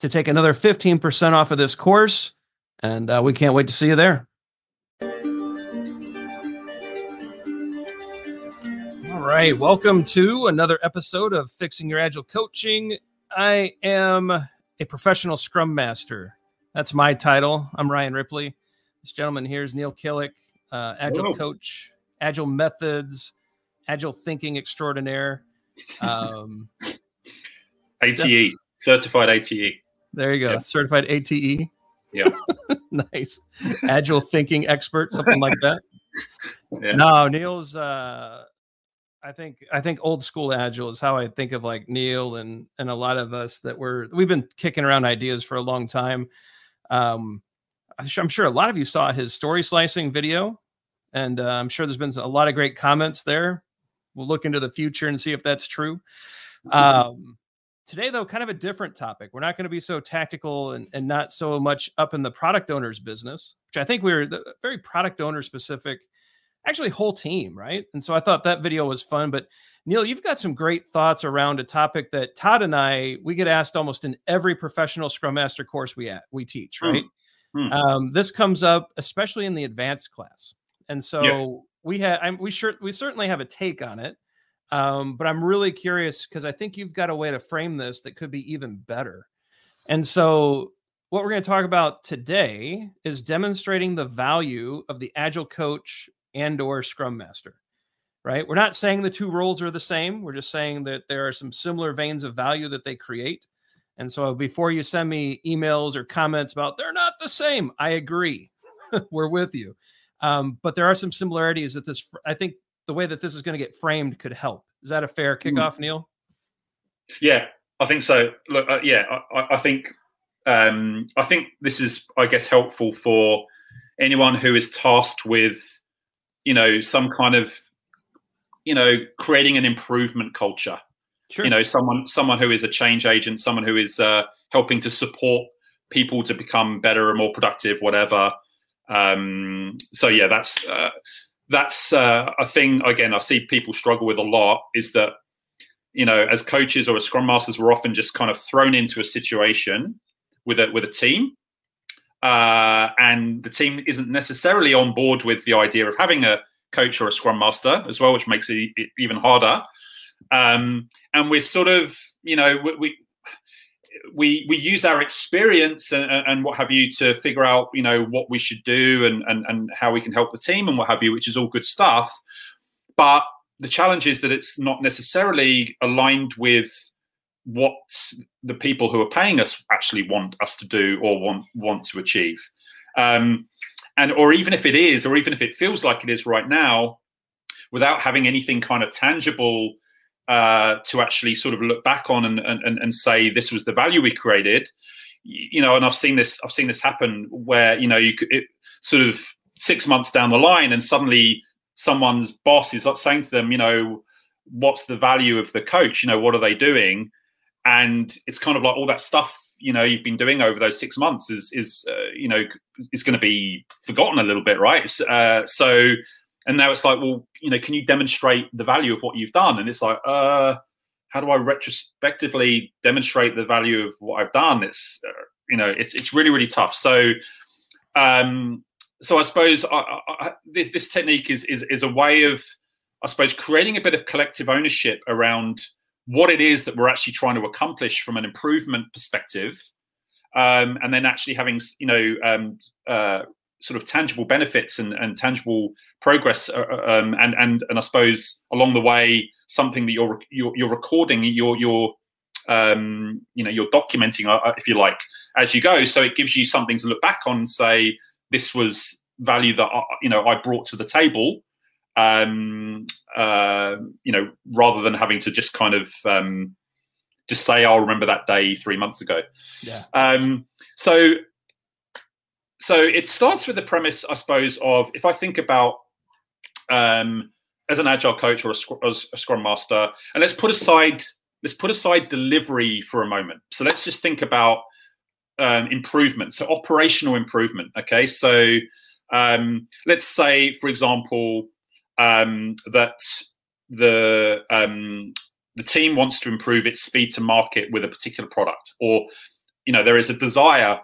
to take another 15% off of this course. And uh, we can't wait to see you there. All right. Welcome to another episode of Fixing Your Agile Coaching. I am a professional scrum master. That's my title. I'm Ryan Ripley. This gentleman here is Neil Killick, uh, Agile Hello. coach, Agile methods, Agile thinking extraordinaire. Um, ATE, certified ATE. There you go. Yep. Certified ATE. Yeah. nice. Agile thinking expert, something like that. Yeah. No, Neil's uh I think I think old school agile is how I think of like Neil and and a lot of us that were we've been kicking around ideas for a long time. Um I'm sure a lot of you saw his story slicing video and uh, I'm sure there's been a lot of great comments there. We'll look into the future and see if that's true. Um Today, though, kind of a different topic. We're not going to be so tactical and, and not so much up in the product owner's business, which I think we're the, very product owner specific, actually, whole team, right? And so I thought that video was fun. But Neil, you've got some great thoughts around a topic that Todd and I we get asked almost in every professional Scrum Master course we at, we teach, right? Mm-hmm. Um, this comes up especially in the advanced class, and so yeah. we had we sure we certainly have a take on it. Um, but I'm really curious because I think you've got a way to frame this that could be even better. And so, what we're going to talk about today is demonstrating the value of the agile coach and/or scrum master. Right? We're not saying the two roles are the same. We're just saying that there are some similar veins of value that they create. And so, before you send me emails or comments about they're not the same, I agree. we're with you. Um, but there are some similarities that this, I think, the way that this is going to get framed could help. Is that a fair hmm. kickoff, mm. Neil? Yeah, I think so. Look, uh, yeah, I, I think um, I think this is, I guess, helpful for anyone who is tasked with, you know, some kind of, you know, creating an improvement culture. Sure. You know, someone someone who is a change agent, someone who is uh, helping to support people to become better and more productive, whatever. Um, so yeah, that's uh, that's uh, a thing again i see people struggle with a lot is that you know as coaches or as scrum masters we're often just kind of thrown into a situation with a with a team uh, and the team isn't necessarily on board with the idea of having a coach or a scrum master as well which makes it even harder. Um, and we're sort of you know we, we we we use our experience and, and, what have you to figure out you know what we should do and, and and how we can help the team and what have you which is all good stuff. But the challenge is that it's not necessarily aligned with what the people who are paying us actually want us to do or want want to achieve. Um, and or even if it is or even if it feels like it is right now without having anything kind of tangible uh, to actually sort of look back on and, and, and say this was the value we created. You know and i've seen this i've seen this happen where you know you could it, sort of six months down the line and suddenly someone's boss is saying to them you know what's the value of the coach? You know what are they doing? And it's kind of like all that stuff you know you've been doing over those six months is is uh, you know is going to be forgotten a little bit, right? Uh, so and now it's like, well, you know, can you demonstrate the value of what you've done? And it's like, uh, how do I retrospectively demonstrate the value of what I've done? It's uh, you know, it's it's really really tough. So um, so I suppose I, I, this, this technique is, is is a way of I suppose creating a bit of collective ownership around what it is that we're actually trying to accomplish from an improvement perspective, um, and then actually having you know um, uh, sort of tangible benefits and, and tangible progress, uh, uh um, and and and I suppose along the way something that you're you're, you're recording, you're you're um, you know you're documenting, uh, if you like, as you go. So it gives you something to look back on and say this was value that I, you know I brought to the table. Um, uh, you know, rather than having to just kind of um, just say, "I'll remember that day three months ago." Yeah. Um, so, so it starts with the premise, I suppose, of if I think about um, as an agile coach or a, as a scrum master, and let's put aside let's put aside delivery for a moment. So let's just think about um, improvement, so operational improvement. Okay, so um, let's say, for example, um, that the um, the team wants to improve its speed to market with a particular product, or you know there is a desire,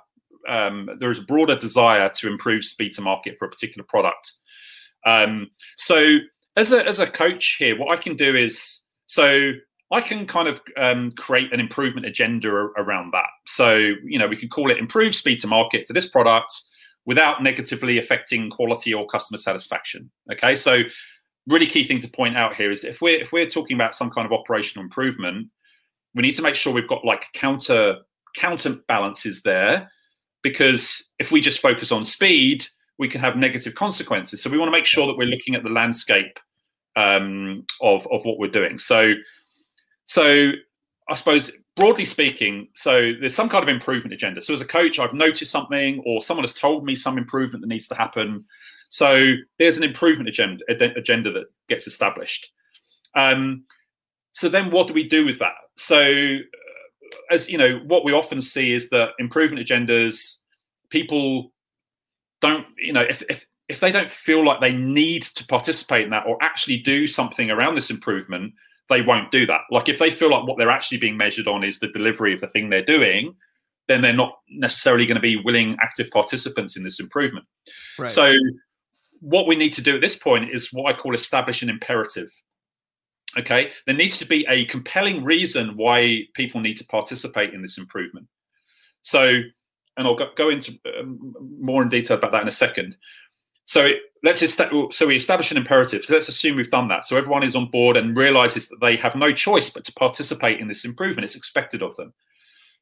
um, there is a broader desire to improve speed to market for a particular product. Um, so as a as a coach here, what I can do is so I can kind of um, create an improvement agenda around that. So, you know, we can call it improve speed to market for this product without negatively affecting quality or customer satisfaction. Okay, so really key thing to point out here is if we're if we're talking about some kind of operational improvement, we need to make sure we've got like counter counterbalances there, because if we just focus on speed, we can have negative consequences. So we want to make sure that we're looking at the landscape um, of of what we're doing. So so I suppose broadly speaking, so there's some kind of improvement agenda. So as a coach, I've noticed something, or someone has told me some improvement that needs to happen. So there's an improvement agenda agenda that gets established. Um, so then, what do we do with that? So, as you know, what we often see is that improvement agendas, people don't, you know, if if if they don't feel like they need to participate in that or actually do something around this improvement, they won't do that. Like if they feel like what they're actually being measured on is the delivery of the thing they're doing, then they're not necessarily going to be willing active participants in this improvement. Right. So what we need to do at this point is what I call establish an imperative. Okay, there needs to be a compelling reason why people need to participate in this improvement. So, and I'll go, into um, more in detail about that in a second. So it, let's est- so we establish an imperative. So let's assume we've done that. So everyone is on board and realizes that they have no choice but to participate in this improvement. It's expected of them.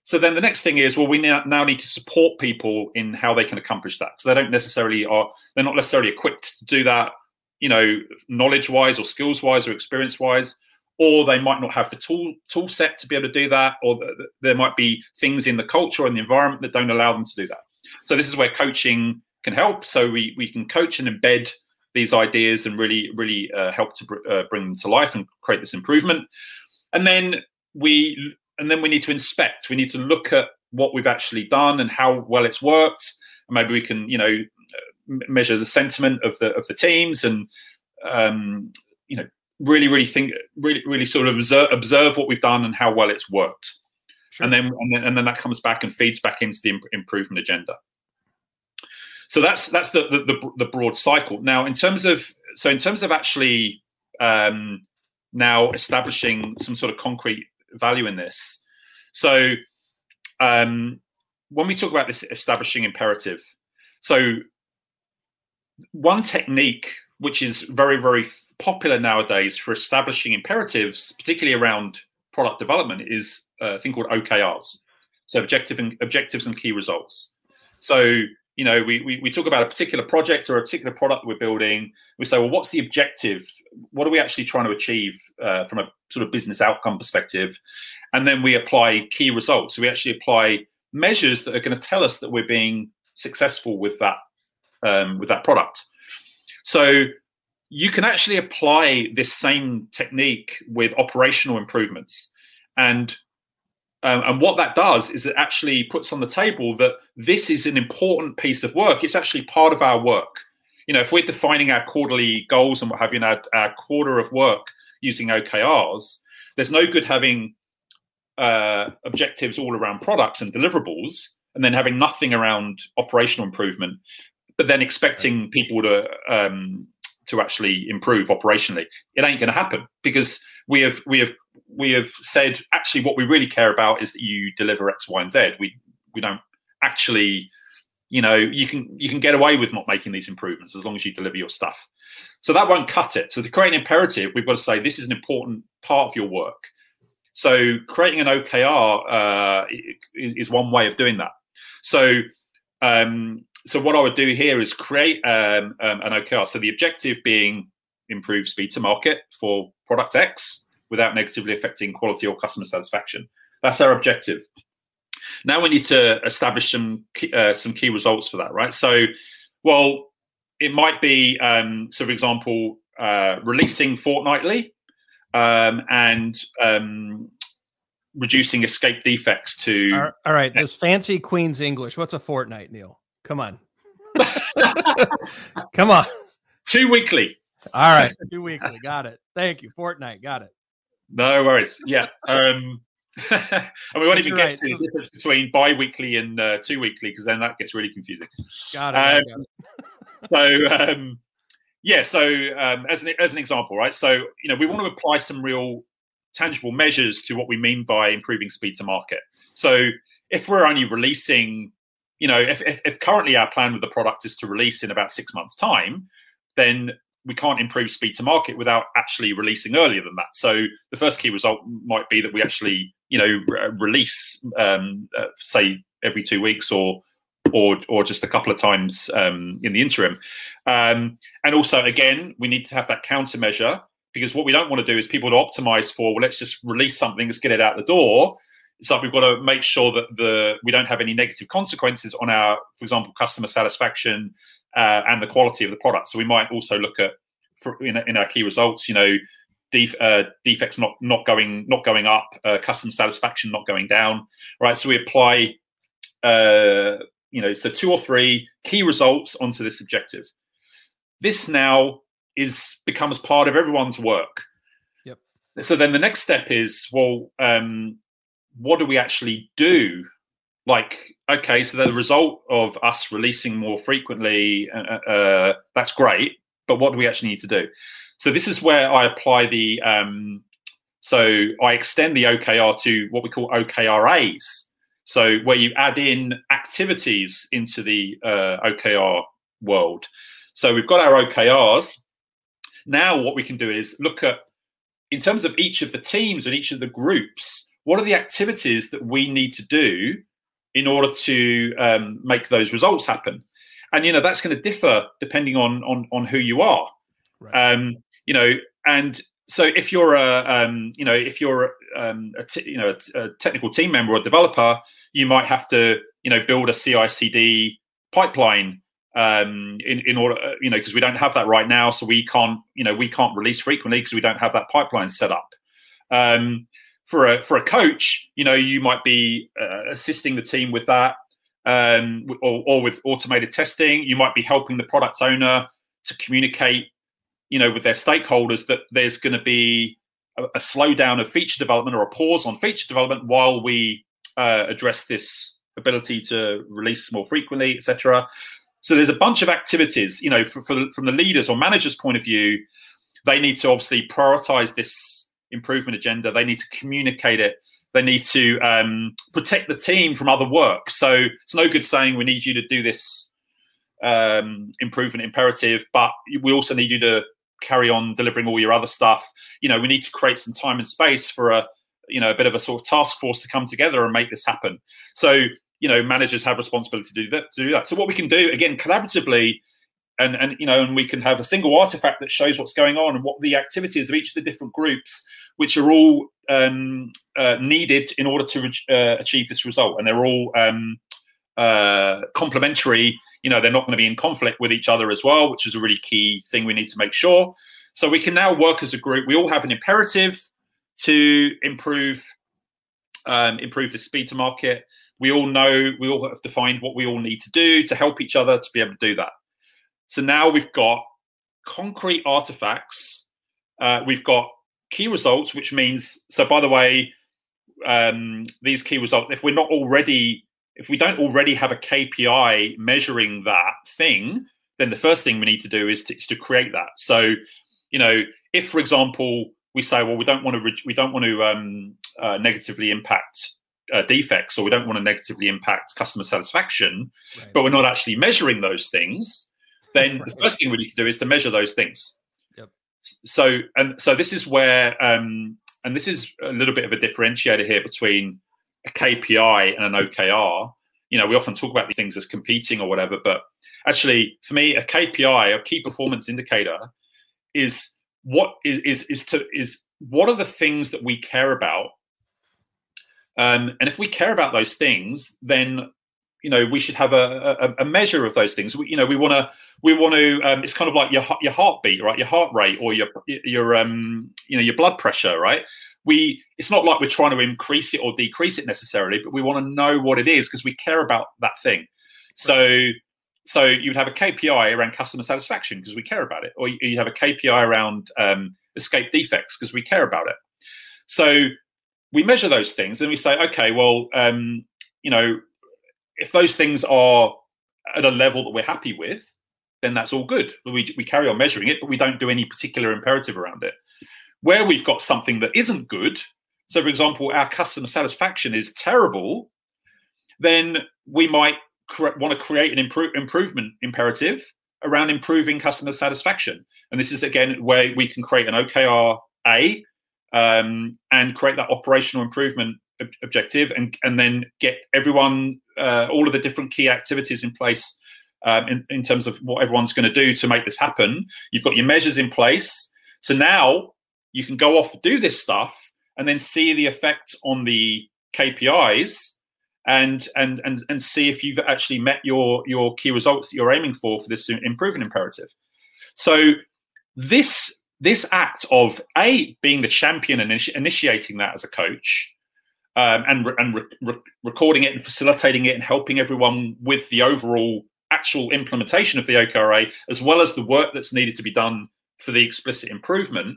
So then the next thing is, well, we now need to support people in how they can accomplish that. So they don't necessarily are they're not necessarily equipped to do that, you know, knowledge wise or skills wise or experience wise, or they might not have the tool tool set to be able to do that, or the, there might be things in the culture and the environment that don't allow them to do that. So this is where coaching can help. So we we can coach and embed these ideas and really really uh, help to br- uh, bring them to life and create this improvement. And then we and then we need to inspect. We need to look at what we've actually done and how well it's worked. And maybe we can you know measure the sentiment of the of the teams and um, you know really really think really really sort of observe, observe what we've done and how well it's worked. Sure. And then, and then and then that comes back and feeds back into the imp- improvement agenda. So that's that's the, the the, the broad cycle. Now, in terms of so in terms of actually um, now establishing some sort of concrete value in this. So um, when we talk about this establishing imperative, so one technique which is very very popular nowadays for establishing imperatives, particularly around product development, is a thing called OKRs. So objective and objectives and key results. So you know, we, we, we talk about a particular project or a particular product we're building. We say, well, what's the objective? What are we actually trying to achieve uh, from a sort of business outcome perspective? And then we apply key results. So we actually apply measures that are going to tell us that we're being successful with that um, with that product. So you can actually apply this same technique with operational improvements. And Um, and what that does is it actually puts on the table that this is an important piece of work. It's actually part of our work. You know, if we're defining our quarterly goals and what have you, in our, our quarter of work using OKRs, there's no good having uh, objectives all around products and deliverables and then having nothing around operational improvement, but then expecting people to um, to actually improve operationally. It ain't going to happen because we have we have we have said actually what we really care about is that you deliver X, Y, and Z. We we don't actually, you know, you can you can get away with not making these improvements as long as you deliver your stuff. So that won't cut it. So to create an imperative, we've got to say this is an important part of your work. So creating an OKR uh, is, is, one way of doing that. So um, so what I would do here is create um, um, an OKR. So the objective being improve speed to market for product X without negatively affecting quality or customer satisfaction. That's our objective. Now we need to establish some key, uh, some key results for that, right? So, well, it might be, um, so for example, uh, releasing fortnightly um, and um, reducing escape defects to. All right, this fancy Queen's English. What's a fortnight, Neil? Come on. Come on. Two weekly. All right. Two weekly. Got it. Thank you. Fortnite. Got it. No worries. Yeah. Um, and we won't even get right. to the difference between bi-weekly and uh, two weekly because then that gets really confusing. Got it. Um, got it. so um, yeah, so um, as an as an example, right? So you know we want to apply some real tangible measures to what we mean by improving speed to market. So if we're only releasing, you know, if, if, if currently our plan with the product is to release in about six months' time, then we can't improve speed to market without actually releasing earlier than that. So the first key result might be that we actually, you know, re- release, um, uh, say every two weeks or or or just a couple of times um, in the interim. Um, and also, again, we need to have that countermeasure because what we don't want to do is people to optimize for. Well, let's just release something, let's get it out the door. It's like we've got to make sure that the we don't have any negative consequences on our, for example, customer satisfaction uh, and the quality of the product. So we might also look at for, in, in our key results, you know, def, uh, defects not not going not going up, uh, customer satisfaction not going down, right? So we apply, uh, you know, so two or three key results onto this objective. This now is becomes part of everyone's work. Yep. So then the next step is, well, um, what do we actually do? Like okay so the result of us releasing more frequently uh, uh, uh, that's great but what do we actually need to do? So this is where i apply the um, so i extend the okr to what we call okras so where you add in activities into the uh, okr world. So we've got our okrs now what we can do is look at in terms of each of the teams and each of the groups what are the activities that we need to do in order to um, make those results happen. And you know that's going to differ depending on on on who you are. Right. Um, you know, and so if you're a um, you know if you're um, a t- you know a, a, technical team member or developer, you might have to you know build a CI/CD pipeline um, in in order uh, you know because we don't have that right now, so we can't you know we can't release frequently because we don't have that pipeline set up. Um, for a for a coach, you know, you might be uh, assisting the team with that, um, or, or with automated testing. You might be helping the product owner to communicate, you know, with their stakeholders that there's going to be a, a, slowdown of feature development or a pause on feature development while we uh, address this ability to release more frequently, etc. So there's a bunch of activities, you know, for, for, from the leaders or managers' point of view, they need to obviously prioritize this improvement agenda. They need to communicate it. They need to um, protect the team from other work. So it's no good saying we need you to do this um, improvement imperative, but we also need you to carry on delivering all your other stuff. You know, we need to create some time and space for a you know a bit of a sort of task force to come together and make this happen. So you know, managers have responsibility to do that. To do that. So what we can do again collaboratively and and you know and we can have a single artifact that shows what's going on and what the activities of each of the different groups which are all um, uh, needed in order to uh, achieve this result and they're all um, uh, complementary you know they're not going to be in conflict with each other as well which is a really key thing we need to make sure so we can now work as a group we all have an imperative to improve um, improve the speed to market. We all know we all have defined what we all need to do to help each other to be able to do that. So now we've got concrete artifacts. Uh, we've got key results, which means so. By the way, um, these key results, if we're not already, if we don't already have a KPI measuring that thing, then the first thing we need to do is to, is to create that. So, you know, if for example we say, well, we don't want to re- we don't want to um, uh, negatively impact uh, defects or we don't want to negatively impact customer satisfaction, right. but we're not actually measuring those things, then right. the first thing we need to do is to measure those things. Yep. So and so this is where um, and this is a little bit of a differentiator here between a KPI and an OKR. You know, we often talk about these things as competing or whatever, but actually, for me, a KPI, a key performance indicator, is what is is is to is what are the things that we care about um, and if we care about those things then you know we should have a, a, a measure of those things. We, you know we want to we want to um, it's kind of like your your heartbeat right? Your heart rate or your your um you know your blood pressure right? We it's not like we're trying to increase it or decrease it necessarily but we want to know what it is because we care about that thing. So so you'd have a KPI around customer satisfaction because we care about it, or you have a KPI around um, escape defects because we care about it. So we measure those things and we say, okay, well, um, you know, if those things are at a level that we're happy with, then that's all good. We, we carry on measuring it, but we don't do any particular imperative around it. Where we've got something that isn't good, so for example, our customer satisfaction is terrible, then we might cre- want to create an improve, improvement imperative around improving customer satisfaction. And this is again where we can create an OKR A um, and create that operational improvement ob- objective, and and then get everyone uh, all of the different key activities in place um, in, in terms of what everyone's going to do to make this happen. You've got your measures in place, so now you can go off do this stuff and then see the effect on the KPIs and and and and see if you've actually met your your key results that you're aiming for for this improvement imperative. So this this act of a being the champion and initiating that as a coach, um, and and re- re- recording it and facilitating it and helping everyone with the overall actual implementation of the OKRA, as well as the work that's needed to be done for the explicit improvement.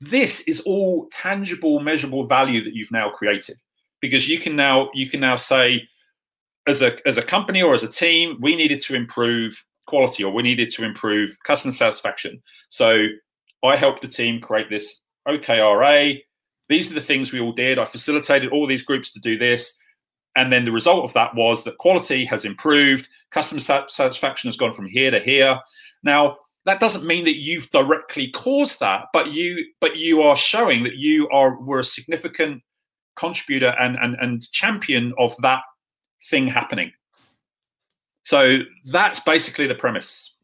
This is all tangible, measurable value that you've now created because you can now you can now say as a as a company or as a team we needed to improve quality or we needed to improve customer satisfaction so i helped the team create this okra these are the things we all did i facilitated all these groups to do this and then the result of that was that quality has improved customer satisfaction has gone from here to here now that doesn't mean that you've directly caused that but you but you are showing that you are were a significant contributor and, and, and champion of that thing happening. So that's basically the premise.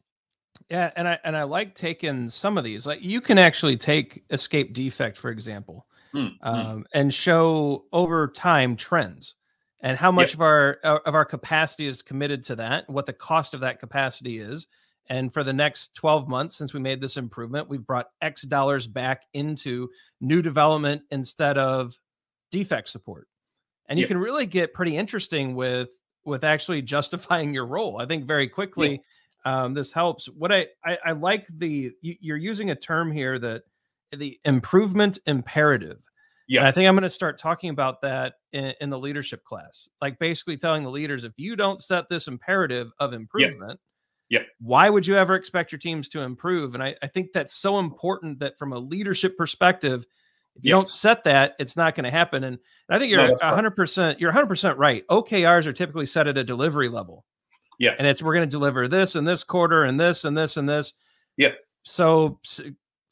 Yeah, and I and I like taking some of these. Like you can actually take escape defect, for example, mm, um, and show over time trends and how much yep. of our uh, of our capacity is committed to that, what the cost of that capacity is. And for the next 12 months since we made this improvement, we've brought X dollars back into new development instead of defect support and you yeah. can really get pretty interesting with with actually justifying your role i think very quickly yeah. um, this helps what I, I, I like the you're using a term here that the improvement imperative yeah and i think i'm going to start talking about that in, in, the leadership class like basically telling the leaders if you don't set this imperative of improvement yeah. yeah. Why would you ever expect your teams to improve? And I, I think that's so important that from a leadership perspective, if you don't set that, it's not going to happen. And I think you're no, 100%, you're 100% right. OKRs are typically set at a delivery level. Yeah. And it's, we're going to deliver this and this quarter and this and this and this. Yeah. So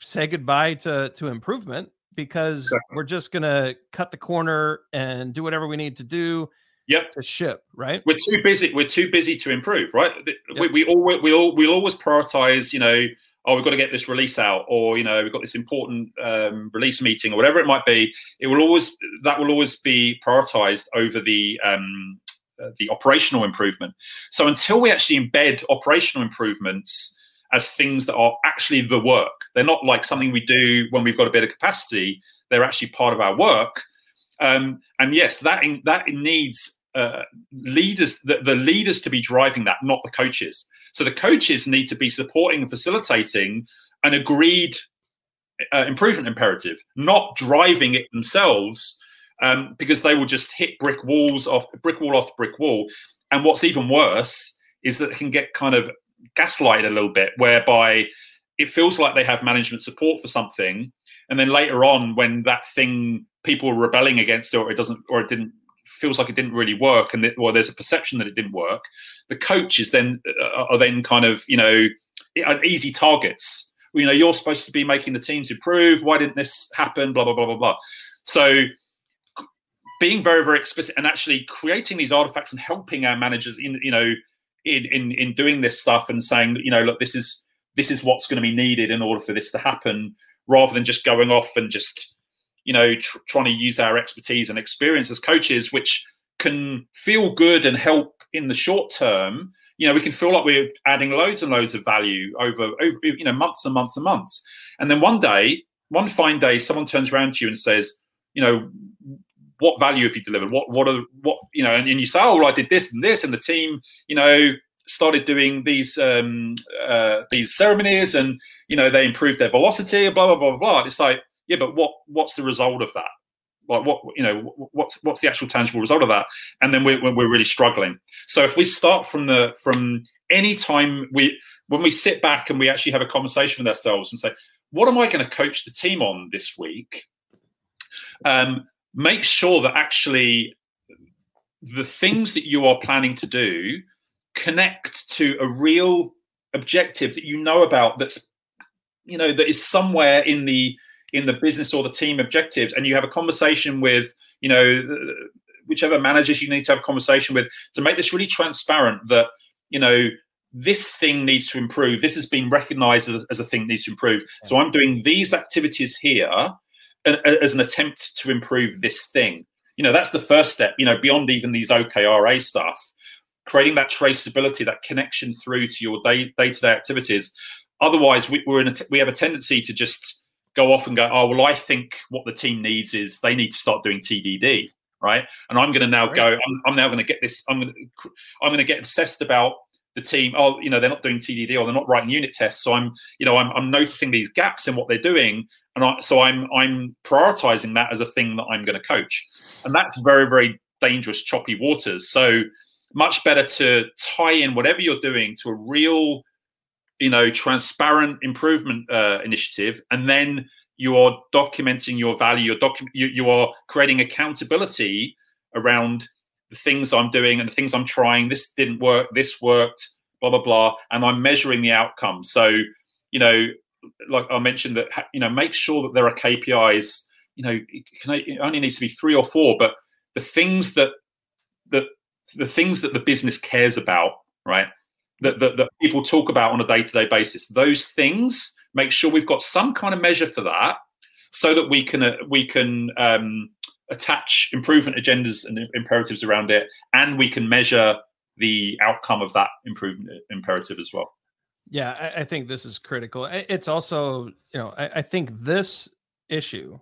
say goodbye to, to improvement because exactly. we're just going to cut the corner and do whatever we need to do. Yep. To ship, right? We're too busy. We're too busy to improve, right? Yep. We, we all we all we'll always prioritize, you know, oh, we've got to get this release out, or you know, we've got this important um, release meeting, or whatever it might be. It will always that will always be prioritized over the um, uh, the operational improvement. So until we actually embed operational improvements as things that are actually the work, they're not like something we do when we've got a bit of capacity. They're actually part of our work. Um, and yes, that in, that needs uh, leaders, the, the leaders to be driving that, not the coaches. So the coaches need to be supporting and facilitating an agreed uh, improvement imperative, not driving it themselves, um, because they will just hit brick walls off brick wall after brick wall. And what's even worse is that it can get kind of gaslighted a little bit, whereby it feels like they have management support for something, and then later on, when that thing people are rebelling against or it doesn't, or it didn't feels like it didn't really work, and it, there's a perception that it didn't work, the coaches then uh, are then kind of you know easy targets. You know, you're supposed to be making the teams improve. Why didn't this happen? Blah blah blah blah blah. So being very very explicit and actually creating these artifacts and helping our managers in you know in in in doing this stuff and saying you know look this is this is what's going to be needed in order for this to happen rather than just going off and just you know tr- trying to use our expertise and experience as coaches which can feel good and help in the short term you know we can feel like we're adding loads and loads of value over, over you know months and months and months and then one day one fine day someone turns around to you and says you know what value have you delivered? What what are what you know? And, and you say, oh, well, I did this and this, and the team, you know, started doing these um, uh, these ceremonies, and you know, they improved their velocity, blah blah blah blah. It's like, yeah, but what what's the result of that? Like what you know, what's what's the actual tangible result of that? And then we're we're really struggling. So if we start from the from any time we when we sit back and we actually have a conversation with ourselves and say, what am I going to coach the team on this week? Um, make sure that actually the things that you are planning to do connect to a real objective that you know about that's you know that is somewhere in the in the business or the team objectives. And you have a conversation with you know whichever managers you need to have a conversation with to make this really transparent that you know this thing needs to improve. This has been recognized as, as a thing needs to improve. So i'm doing these activities here as an attempt to improve this thing. You know, that's the first step, you know, beyond even these OKRA stuff, creating that traceability, that connection through to your day to day activities. Otherwise, we, we're in a t- we have a tendency to just go off and go, oh, well, I think what the team needs is they need to start doing TDD, right? And I'm going to now right. go, I'm, I'm now going to get this, I'm going to, I'm going to get obsessed about the team oh you know they're not doing tdd or they're not writing unit tests so i'm you know i'm, I'm noticing these gaps in what they're doing and I, so i'm i'm prioritizing that as a thing that i'm going to coach and that's very very dangerous choppy waters so much better to tie in whatever you're doing to a real you know transparent improvement uh, initiative and then you are documenting your value you're docu- you, you are creating accountability around the things I'm doing and the things I'm trying. This didn't work. This worked. Blah blah blah. And I'm measuring the outcome. So you know, like I mentioned that you know, make sure that there are KPIs. You know, it only needs to be three or four, but the things that that the things that the business cares about, right? That, that, that people talk about on a day-to-day basis. Those things, make sure we've got some kind of measure for that, so that we can uh, we can um, attach improvement agendas and imperatives around it, and we can measure the outcome of that improvement imperative as well. Yeah, I, I think this is critical. It's also, you know, I, I think this issue,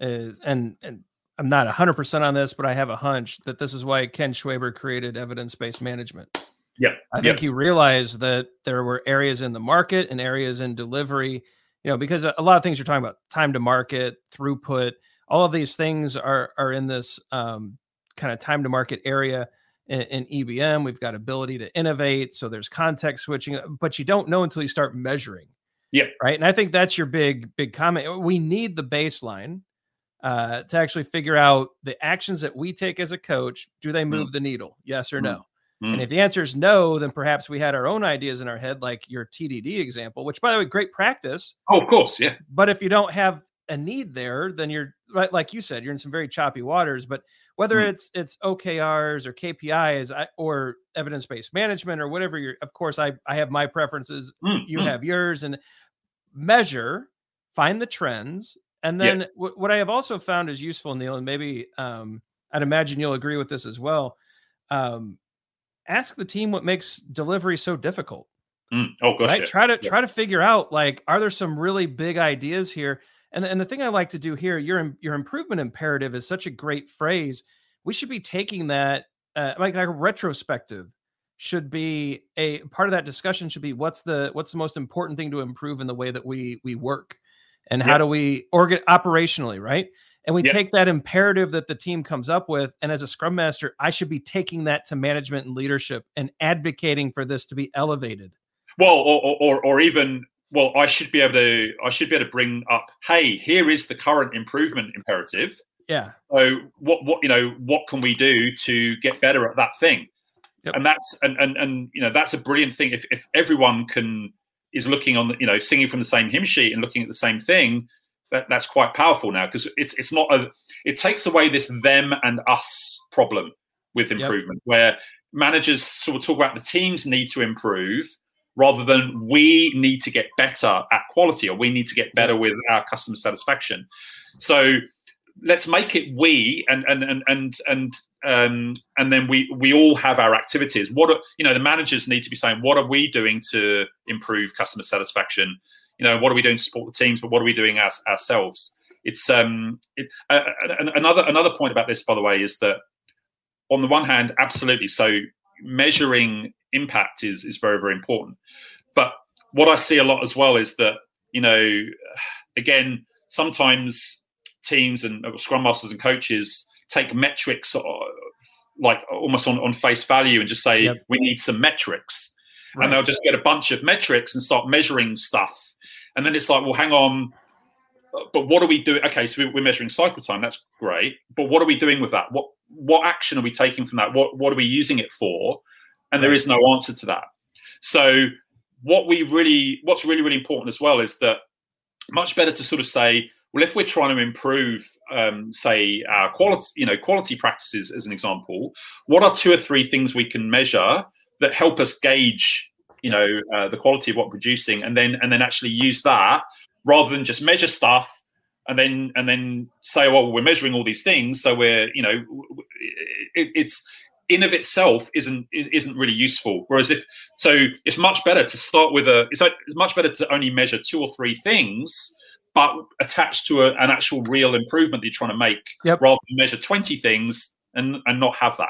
is, and and I'm not 100% on this, but I have a hunch that this is why Ken Schwaber created evidence based management. Yeah. I think yep. he realized that there were areas in the market and areas in delivery, you know, because a lot of things you're talking about time to market, throughput, all of these things are are in this um, kind of time to market area in, in, EBM. We've got ability to innovate, so there's context switching, but you don't know until you start measuring. Yeah. Right. And I think that's your big big comment. We need the baseline uh, to actually figure out the actions that we take as a coach. Do they mm. move mm. the needle? Yes or mm. no? Mm. And if the answer is no, then perhaps we had our own ideas in our head, like your TDD example, which, by the way, great practice. Oh, of course, yeah. But if you don't have a need there, then you're right. Like you said, you're in some very choppy waters. But whether mm. it's it's OKRs or KPIs or evidence based management or whatever you're, of course, I I have my preferences. Mm. You mm. have yours, and measure, find the trends, and then yeah. w- what I have also found is useful, Neil, and maybe um, I'd imagine you'll agree with this as well. Um, ask the team what makes delivery so difficult. Mm. Oh, gosh, right? Yeah. Try to yeah. try to figure out like, are there some really big ideas here? And, and the thing I like to do here, your your improvement imperative is such a great phrase. We should be taking that uh, like, like a retrospective should be a part of that discussion should be what's the what's the most important thing to improve in the way that we we work and how do we organ operationally right? And we take that imperative that the team comes up with and as a scrum master i should be taking that to management and leadership and advocating for this to be elevated. Well or or, or even well i should be able to i should be able to bring up hey here is the current improvement imperative. Yeah. So what what you know what can we do to get better at that thing? Yep. And that's and, and and you know that's a brilliant thing. If if everyone can is looking on the you know singing from the same hymn sheet and looking at the same thing, that that's quite powerful now because it's it's not a it takes away this them and us problem with improvement yep. where managers sort of talk about the teams need to improve rather than we need to get better at quality or we need to get better with our customer satisfaction. So let's make it we and and and and and um, and then we we all have our activities. What are, you know, the managers need to be saying, what are we doing to improve customer satisfaction? You know, what are we doing to support the teams, but what are we doing as, ourselves? It's um, it, uh, another another point about this, by the way, is that on the one hand, absolutely. So measuring impact is is very very important. But what I see a lot as well is that you know, again, sometimes teams and uh, scrum masters and coaches take metrics uh, like almost on, on face value and just say yep. we need some metrics. Right. and they'll just get a bunch of metrics and start measuring stuff. And then it's like well hang on but what are we doing? Okay so we're measuring cycle time. That's great. But what are we doing with that? What what action are we taking from that? What what are we using it for? And there is no answer to that. So what we really what's really really important as well is that much better to sort of say well, if we're trying to improve, um, say, our quality, you know, quality practices as an example, what are two or three things we can measure that help us gauge, you know, uh, the quality of what we're producing, and then and then actually use that rather than just measure stuff and then and then say, well, we're measuring all these things, so we're, you know, it, it's in of itself isn't isn't really useful. Whereas if so, it's much better to start with a. It's, it's much better to only measure two or three things but attached to a, an actual real improvement that you're trying to make yep. rather than measure 20 things and, and not have that.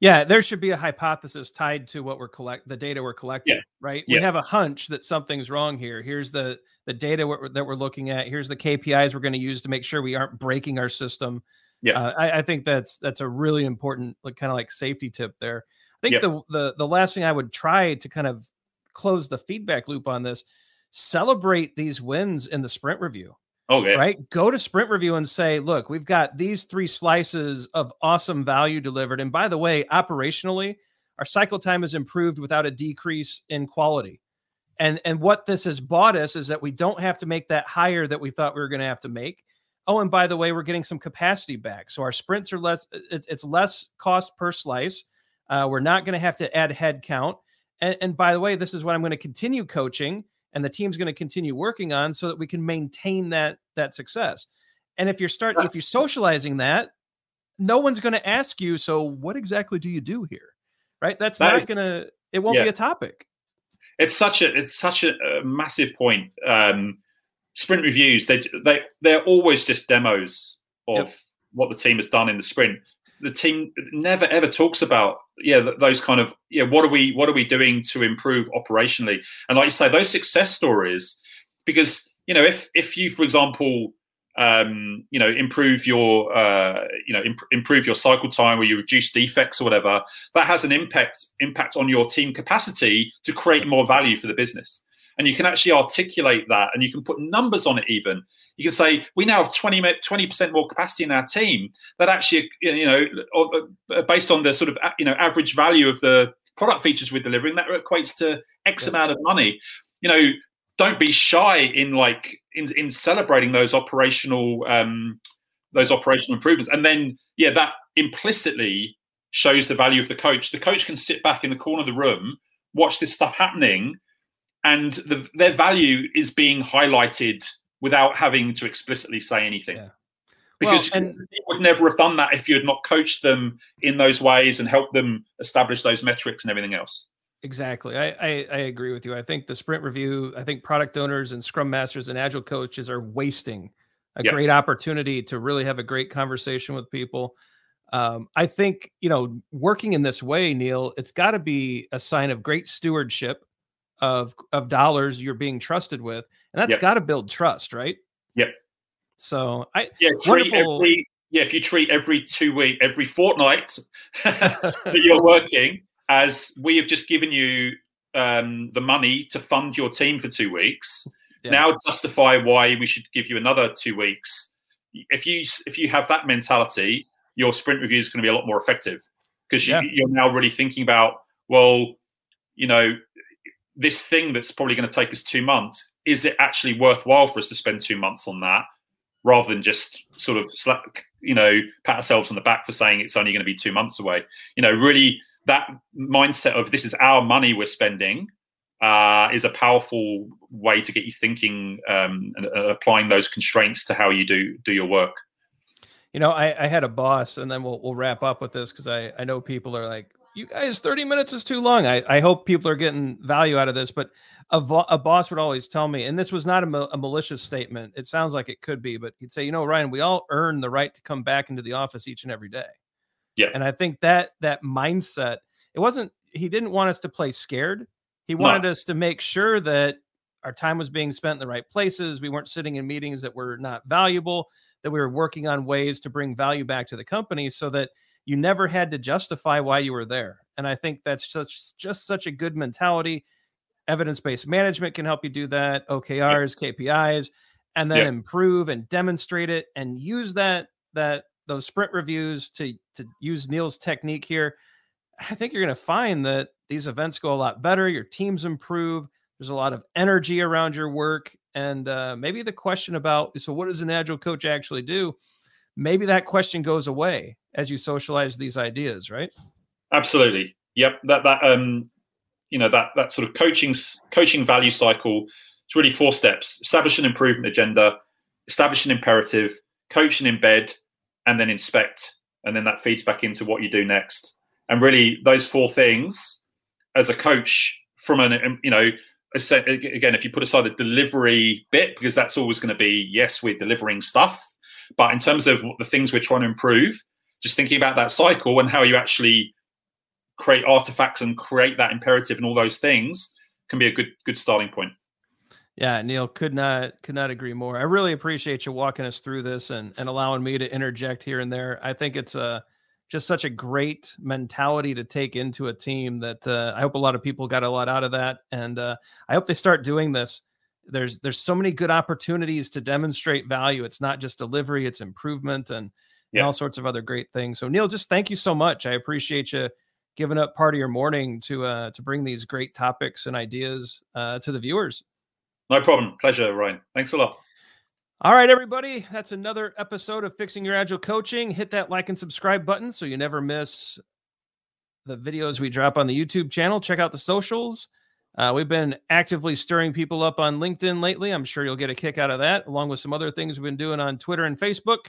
Yeah, there should be a hypothesis tied to what we're collect the data we're collecting, yeah. right? Yeah. We have a hunch that something's wrong here. Here's the the data we're, that we're looking at. Here's the KPIs we're going to use to make sure we aren't breaking our system. Yeah, uh, I, I, think that's that's a really important, like kind of like safety tip there. I think yeah. the the the last thing I would try to kind of close the feedback loop on this celebrate these wins in the sprint review. Okay. Right. Go to sprint review and say, look, we've got these three slices of awesome value delivered. And by the way, operationally, our cycle time has improved without a decrease in quality. And and what this has bought us is that we don't have to make that hire that we thought we were going to have to make. Oh, and by the way, we're getting some capacity back. So our sprints are less, it's, it's less cost per slice. Uh, we're not going to have to add head count. And, and by the way, this is what I'm going to continue coaching and the team's going to continue working on so that we can maintain that that success. And if you're starting if you're socializing that, no one's going to ask you, so what exactly do you do here? Right? That's that not going to it won't yeah. be a topic. It's such a it's such a, a massive point. Um sprint reviews they they they're always just demos of yep. what the team has done in the sprint the team never ever talks about yeah those kind of yeah what are we what are we doing to improve operationally? And like you say those success stories because you know if if you for example um, you know improve your uh, you know imp- improve your cycle time or you reduce defects or whatever that has an impact impact on your team capacity to create more value for the business and you can actually articulate that and you can put numbers on it even you can say we now have 20 percent more capacity in our team. That actually, you know, uh, based on the sort of you know average value of the product features we're delivering, that equates to X yeah. amount of money. You know, don't be shy in like in in celebrating those operational um, those operational improvements, and then yeah, that implicitly shows the value of the coach. The coach can sit back in the corner of the room, watch this stuff happening, and the, their value is being highlighted without having to explicitly say anything. Yeah. Because well, and, you would never have done that if you had not coached them in those ways and helped them establish those metrics and everything else. Exactly. I, I, I agree with you. I think the sprint review, I think product owners and scrum masters and agile coaches are wasting a great opportunity to really have a great conversation with people. Um, I think you know, working in this way, Neil, it's got to be a sign of great stewardship of of dollars you're being trusted with, and that's yep. got to build trust, right? Yep. So I yeah, treat every yeah if you treat every two week every fortnight that you're working as we have just given you um, the money to fund your team for two weeks. Yeah. Now justify why we should give you another two weeks. If you if you have that mentality, your sprint review is going to be a lot more effective because you, yeah. you're now really thinking about well, you know, this thing that's probably going to take us two months. Is it actually worthwhile for us to spend two months on that, rather than just sort of slap, you know, pat ourselves on the back for saying it's only going to be two months away? You know, really that mindset of this is our money we're spending uh, is a powerful way to get you thinking um, and uh, applying those constraints to how you do do your work. You know, I, I had a boss, and then we'll we'll wrap up with this because I I know people are like, you guys, thirty minutes is too long. I I hope people are getting value out of this, but a, vo- a boss would always tell me, and this was not a, ma- a malicious statement. It sounds like it could be, but he'd say, you know, Ryan, we all earn the right to come back into the office each and every day. Yeah. And I think that that mindset, it wasn't he didn't want us to play scared. He wanted no. us to make sure that our time was being spent in the right places. We weren't sitting in meetings that were not valuable, that we were working on ways to bring value back to the company so that you never had to justify why you were there. And I think that's such just such a good mentality. Evidence-based management can help you do that, OKRs, KPIs, and then improve and demonstrate it and use that that those sprint reviews to to use Neil's technique here, I think you're going to find that these events go a lot better. Your teams improve. There's a lot of energy around your work, and uh, maybe the question about so what does an agile coach actually do? Maybe that question goes away as you socialize these ideas, right? Absolutely. Yep. That that um, you know that that sort of coaching coaching value cycle. It's really four steps: establish an improvement agenda, establish an imperative, coach and embed, and then inspect and then that feeds back into what you do next and really those four things as a coach from an um, you know again if you put aside the delivery bit because that's always going to be yes we're delivering stuff but in terms of the things we're trying to improve just thinking about that cycle and how you actually create artifacts and create that imperative and all those things can be a good good starting point yeah, Neil could not could not agree more. I really appreciate you walking us through this and and allowing me to interject here and there. I think it's a just such a great mentality to take into a team that uh, I hope a lot of people got a lot out of that, and uh, I hope they start doing this. There's there's so many good opportunities to demonstrate value. It's not just delivery; it's improvement and, yeah. and all sorts of other great things. So Neil, just thank you so much. I appreciate you giving up part of your morning to uh, to bring these great topics and ideas uh, to the viewers. No problem. Pleasure, Ryan. Thanks a lot. All right, everybody. That's another episode of Fixing Your Agile Coaching. Hit that like and subscribe button so you never miss the videos we drop on the YouTube channel. Check out the socials. Uh, we've been actively stirring people up on LinkedIn lately. I'm sure you'll get a kick out of that, along with some other things we've been doing on Twitter and Facebook,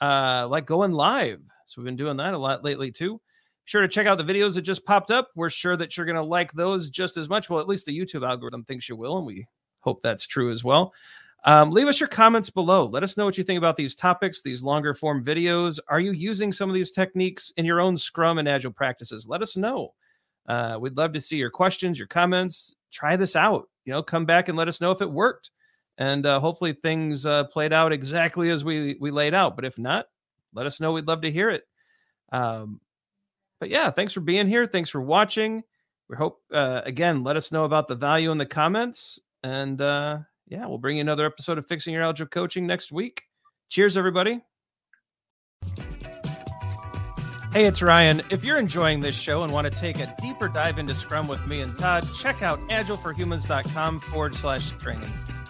uh, like going live. So we've been doing that a lot lately too. Sure to check out the videos that just popped up. We're sure that you're going to like those just as much. Well, at least the YouTube algorithm thinks you will, and we Hope that's true as well. Um, leave us your comments below. Let us know what you think about these topics, these longer form videos. Are you using some of these techniques in your own Scrum and Agile practices? Let us know. Uh, we'd love to see your questions, your comments. Try this out. You know, come back and let us know if it worked. And uh, hopefully things uh, played out exactly as we we laid out. But if not, let us know. We'd love to hear it. Um, but yeah, thanks for being here. Thanks for watching. We hope uh, again. Let us know about the value in the comments and uh, yeah, we'll bring you another episode of Fixing Your Agile Coaching next week. Cheers, everybody. Hey, it's Ryan. If you're enjoying this show and want to take a deeper dive into Scrum with me and Todd, check out agileforhumans.com forward slash training.